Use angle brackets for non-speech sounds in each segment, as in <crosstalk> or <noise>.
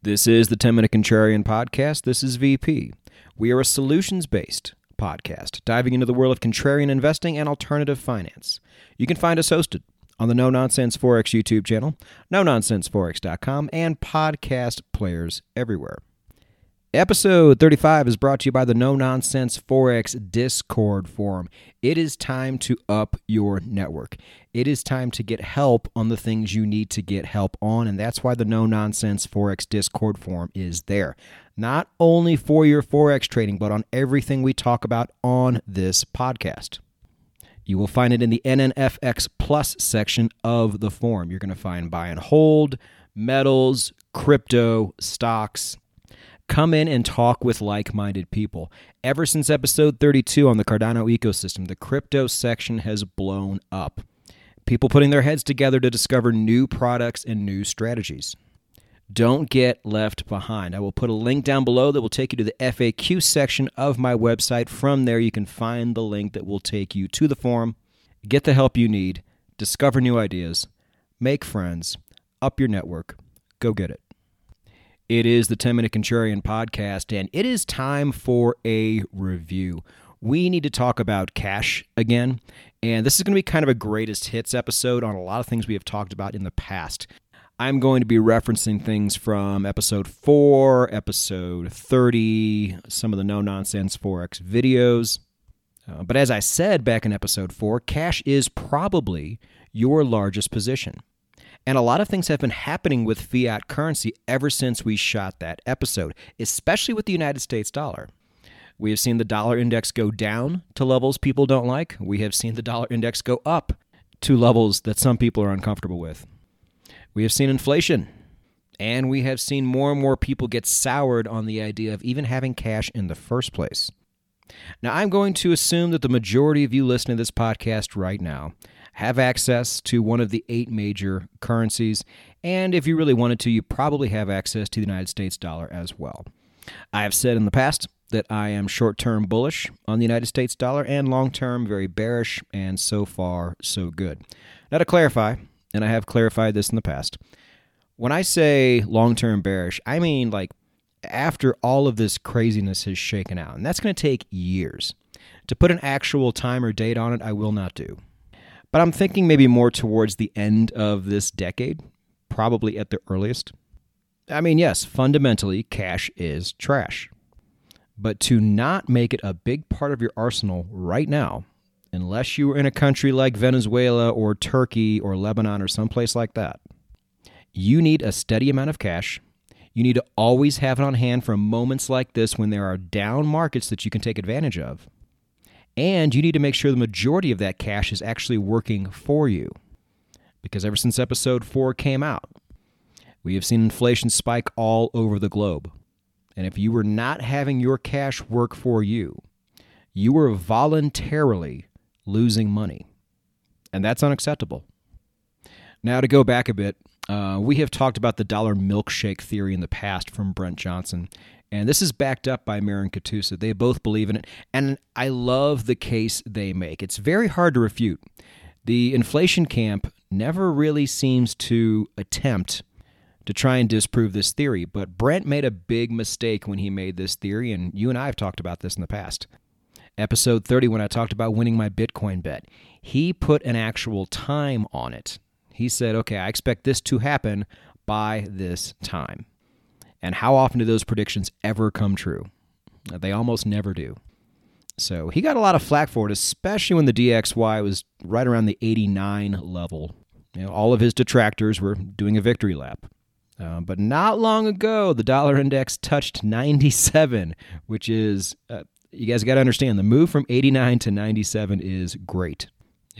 This is the 10 Minute Contrarian Podcast. This is VP. We are a solutions based podcast diving into the world of contrarian investing and alternative finance. You can find us hosted on the No Nonsense Forex YouTube channel, no nonsenseforex.com, and podcast players everywhere. Episode 35 is brought to you by the No Nonsense Forex Discord forum. It is time to up your network. It is time to get help on the things you need to get help on, and that's why the No Nonsense Forex Discord forum is there. Not only for your Forex trading, but on everything we talk about on this podcast. You will find it in the NNFX Plus section of the forum. You're going to find buy and hold, metals, crypto, stocks, come in and talk with like minded people. Ever since episode 32 on the Cardano ecosystem, the crypto section has blown up. People putting their heads together to discover new products and new strategies. Don't get left behind. I will put a link down below that will take you to the FAQ section of my website. From there, you can find the link that will take you to the forum, get the help you need, discover new ideas, make friends, up your network. Go get it. It is the 10 Minute Contrarian podcast, and it is time for a review. We need to talk about cash again, and this is going to be kind of a greatest hits episode on a lot of things we have talked about in the past. I'm going to be referencing things from episode 4, episode 30, some of the no nonsense Forex videos. Uh, but as I said back in episode 4, cash is probably your largest position. And a lot of things have been happening with fiat currency ever since we shot that episode, especially with the United States dollar. We have seen the dollar index go down to levels people don't like. We have seen the dollar index go up to levels that some people are uncomfortable with. We have seen inflation. And we have seen more and more people get soured on the idea of even having cash in the first place. Now, I'm going to assume that the majority of you listening to this podcast right now have access to one of the eight major currencies, and if you really wanted to, you probably have access to the United States dollar as well. I have said in the past that I am short term bullish on the United States dollar and long term very bearish, and so far, so good. Now, to clarify, and I have clarified this in the past, when I say long term bearish, I mean like after all of this craziness has shaken out, and that's going to take years. To put an actual time or date on it, I will not do. But I'm thinking maybe more towards the end of this decade, probably at the earliest. I mean, yes, fundamentally, cash is trash. But to not make it a big part of your arsenal right now, unless you are in a country like Venezuela or Turkey or Lebanon or someplace like that, you need a steady amount of cash. You need to always have it on hand for moments like this when there are down markets that you can take advantage of. And you need to make sure the majority of that cash is actually working for you. Because ever since episode 4 came out, we have seen inflation spike all over the globe. And if you were not having your cash work for you, you were voluntarily losing money. And that's unacceptable. Now, to go back a bit, uh, we have talked about the dollar milkshake theory in the past from Brent Johnson. And this is backed up by Marin Katusa. They both believe in it. And I love the case they make. It's very hard to refute. The inflation camp never really seems to attempt to try and disprove this theory. But Brent made a big mistake when he made this theory. And you and I have talked about this in the past. Episode 30, when I talked about winning my Bitcoin bet, he put an actual time on it. He said, okay, I expect this to happen by this time. And how often do those predictions ever come true? They almost never do. So he got a lot of flack for it, especially when the DXY was right around the 89 level. You know, all of his detractors were doing a victory lap. Uh, but not long ago, the dollar index touched 97, which is, uh, you guys got to understand, the move from 89 to 97 is great.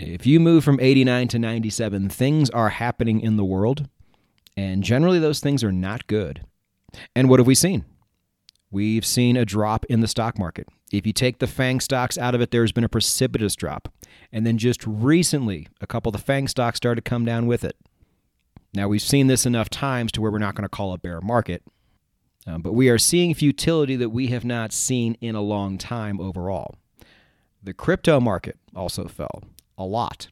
If you move from 89 to 97, things are happening in the world, and generally those things are not good. And what have we seen? We've seen a drop in the stock market. If you take the FANG stocks out of it, there's been a precipitous drop. And then just recently, a couple of the FANG stocks started to come down with it. Now, we've seen this enough times to where we're not going to call a bear market, um, but we are seeing futility that we have not seen in a long time overall. The crypto market also fell a lot.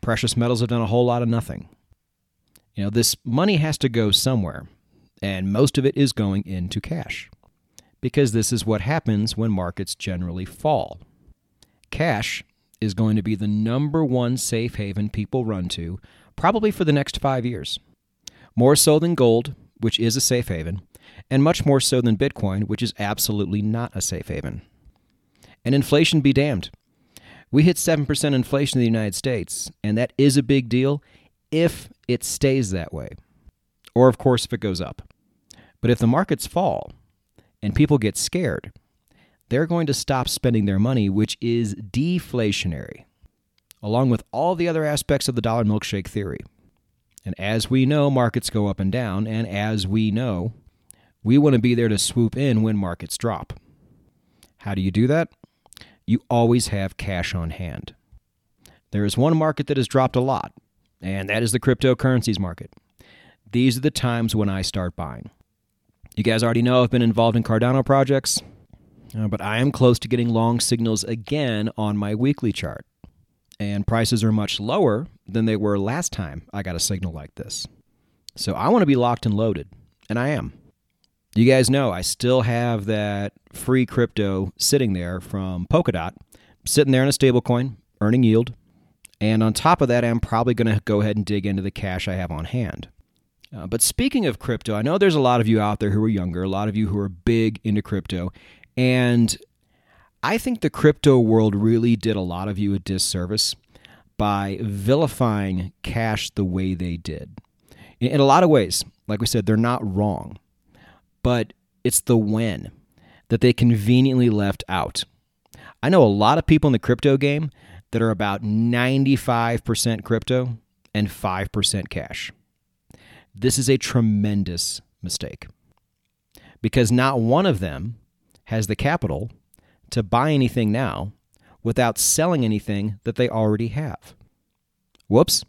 Precious metals have done a whole lot of nothing. You know, this money has to go somewhere. and most of it is going into cash. Because this is what happens when markets generally fall. Cash is going to be the number one safe haven people run to, probably for the next five years. More so than gold, which is a safe haven, and much more so than Bitcoin, which is absolutely not a safe haven. And inflation be damned. We hit 7% inflation in the United States, and that is a big deal if it stays that way. Or, of course, if it goes up. But if the markets fall and people get scared, they're going to stop spending their money, which is deflationary, along with all the other aspects of the dollar milkshake theory. And as we know, markets go up and down, and as we know, we want to be there to swoop in when markets drop. How do you do that? You always have cash on hand. There is one market that has dropped a lot, and that is the cryptocurrencies market. These are the times when I start buying. You guys already know I've been involved in Cardano projects, uh, but I am close to getting long signals again on my weekly chart. And prices are much lower than they were last time I got a signal like this. So I want to be locked and loaded, and I am. You guys know I still have that free crypto sitting there from Polkadot, sitting there in a stablecoin, earning yield. And on top of that, I'm probably going to go ahead and dig into the cash I have on hand. Uh, but speaking of crypto, I know there's a lot of you out there who are younger, a lot of you who are big into crypto. And I think the crypto world really did a lot of you a disservice by vilifying cash the way they did. In a lot of ways, like we said, they're not wrong but it's the when that they conveniently left out. I know a lot of people in the crypto game that are about 95% crypto and 5% cash. This is a tremendous mistake because not one of them has the capital to buy anything now without selling anything that they already have. Whoops.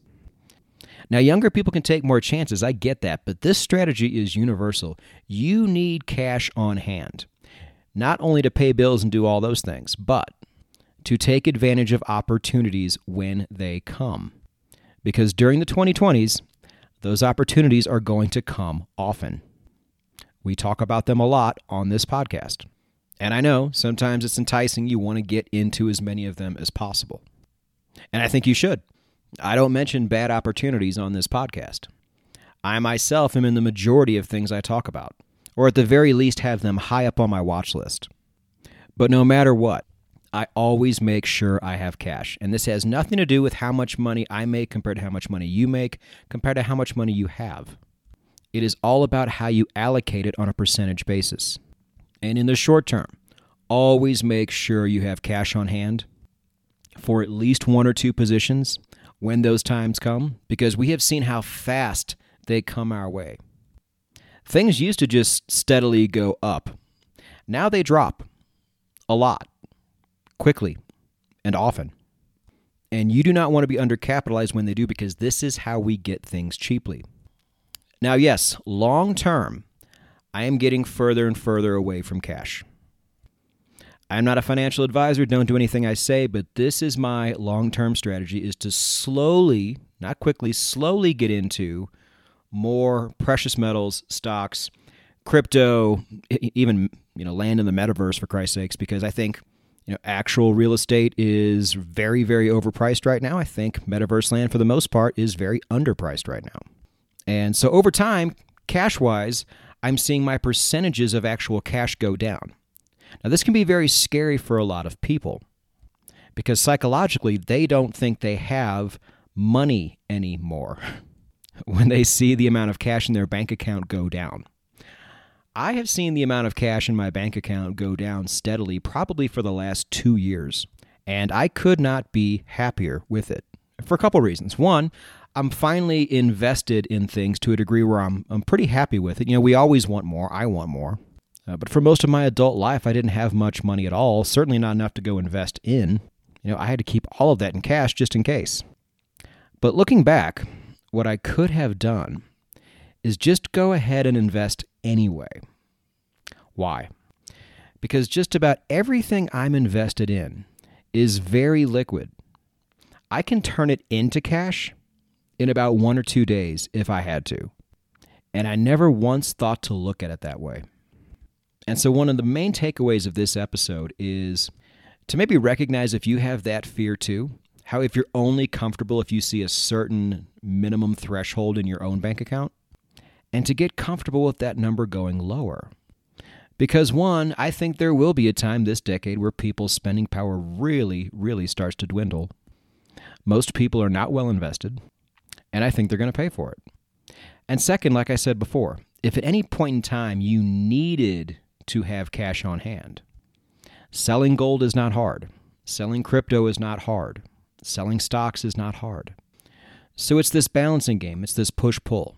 Now, younger people can take more chances. I get that. But this strategy is universal. You need cash on hand, not only to pay bills and do all those things, but to take advantage of opportunities when they come. Because during the 2020s, those opportunities are going to come often. We talk about them a lot on this podcast. And I know sometimes it's enticing. You want to get into as many of them as possible. And I think you should. I don't mention bad opportunities on this podcast. I myself am in the majority of things I talk about, or at the very least have them high up on my watch list. But no matter what, I always make sure I have cash. And this has nothing to do with how much money I make compared to how much money you make, compared to how much money you have. It is all about how you allocate it on a percentage basis. And in the short term, always make sure you have cash on hand for at least one or two positions when those times come because we have seen how fast they come our way. Things used to just steadily go up. Now they drop a lot, quickly, and often. And you do not want to be undercapitalized when they do because this is how we get things cheaply. Now, yes, long term, I am getting further and further away from cash. I'm not a financial advisor, don't do anything I say, but this is my long-term strategy is to slowly, not quickly, slowly get into more precious metals, stocks, crypto, even, you know, land in the metaverse for Christ's sakes because I think you know, actual real estate is very, very overpriced right now. I think metaverse land, for the most part, is very underpriced right now. And so over time, cash wise, I'm seeing my percentages of actual cash go down. Now, this can be very scary for a lot of people because psychologically they don't think they have money anymore <laughs> when they see the amount of cash in their bank account go down. I have seen the amount of cash in my bank account go down steadily, probably for the last two years, and I could not be happier with it for a couple reasons. One, I'm finally invested in things to a degree where I'm I'm pretty happy with it. You know, we always want more. I want more. Uh, but for most of my adult life, I didn't have much money at all, certainly not enough to go invest in. You know, I had to keep all of that in cash just in case. But looking back, what I could have done is just go ahead and invest anyway. Why? Because just about everything I'm invested in is very liquid. I can turn it into cash in about one or two days if I had to. And I never once thought to look at it that way. And so, one of the main takeaways of this episode is to maybe recognize if you have that fear too, how if you're only comfortable if you see a certain minimum threshold in your own bank account, and to get comfortable with that number going lower. Because, one, I think there will be a time this decade where people's spending power really, really starts to dwindle. Most people are not well invested, and I think they're going to pay for it. And second, like I said before, if at any point in time you needed to have cash on hand, selling gold is not hard, selling crypto is not hard, selling stocks is not hard. So it's this balancing game, it's this push pull.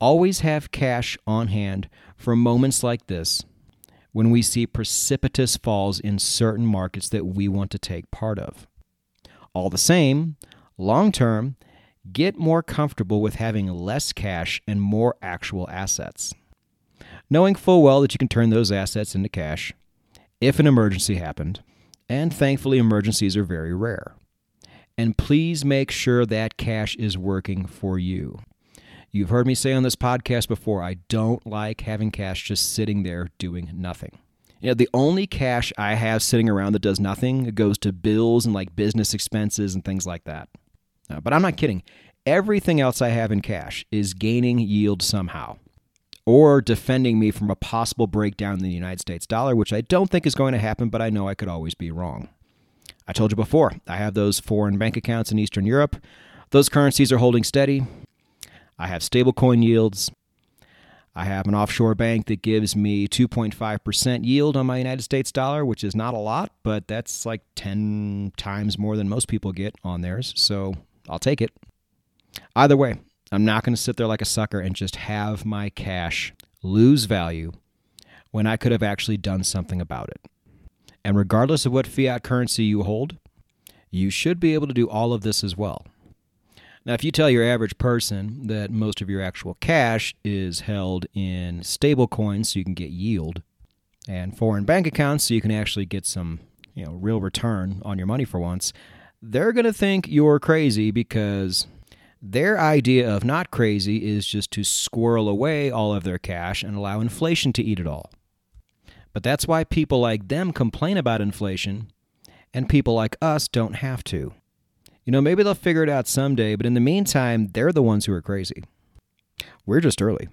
Always have cash on hand for moments like this when we see precipitous falls in certain markets that we want to take part of. All the same, long term, get more comfortable with having less cash and more actual assets. Knowing full well that you can turn those assets into cash if an emergency happened, and thankfully, emergencies are very rare. And please make sure that cash is working for you. You've heard me say on this podcast before, I don't like having cash just sitting there doing nothing. You know, the only cash I have sitting around that does nothing goes to bills and like business expenses and things like that. Uh, but I'm not kidding. Everything else I have in cash is gaining yield somehow or defending me from a possible breakdown in the United States dollar, which I don't think is going to happen, but I know I could always be wrong. I told you before, I have those foreign bank accounts in Eastern Europe. Those currencies are holding steady. I have stablecoin yields. I have an offshore bank that gives me 2.5% yield on my United States dollar, which is not a lot, but that's like 10 times more than most people get on theirs. So I'll take it. Either way, I'm not going to sit there like a sucker and just have my cash lose value when I could have actually done something about it. And regardless of what fiat currency you hold, you should be able to do all of this as well. Now, if you tell your average person that most of your actual cash is held in stable coins so you can get yield and foreign bank accounts so you can actually get some, you know, real return on your money for once, they're going to think you're crazy because their idea of not crazy is just to squirrel away all of their cash and allow inflation to eat it all. But that's why people like them complain about inflation and people like us don't have to. You know, maybe they'll figure it out someday, but in the meantime, they're the ones who are crazy. We're just early.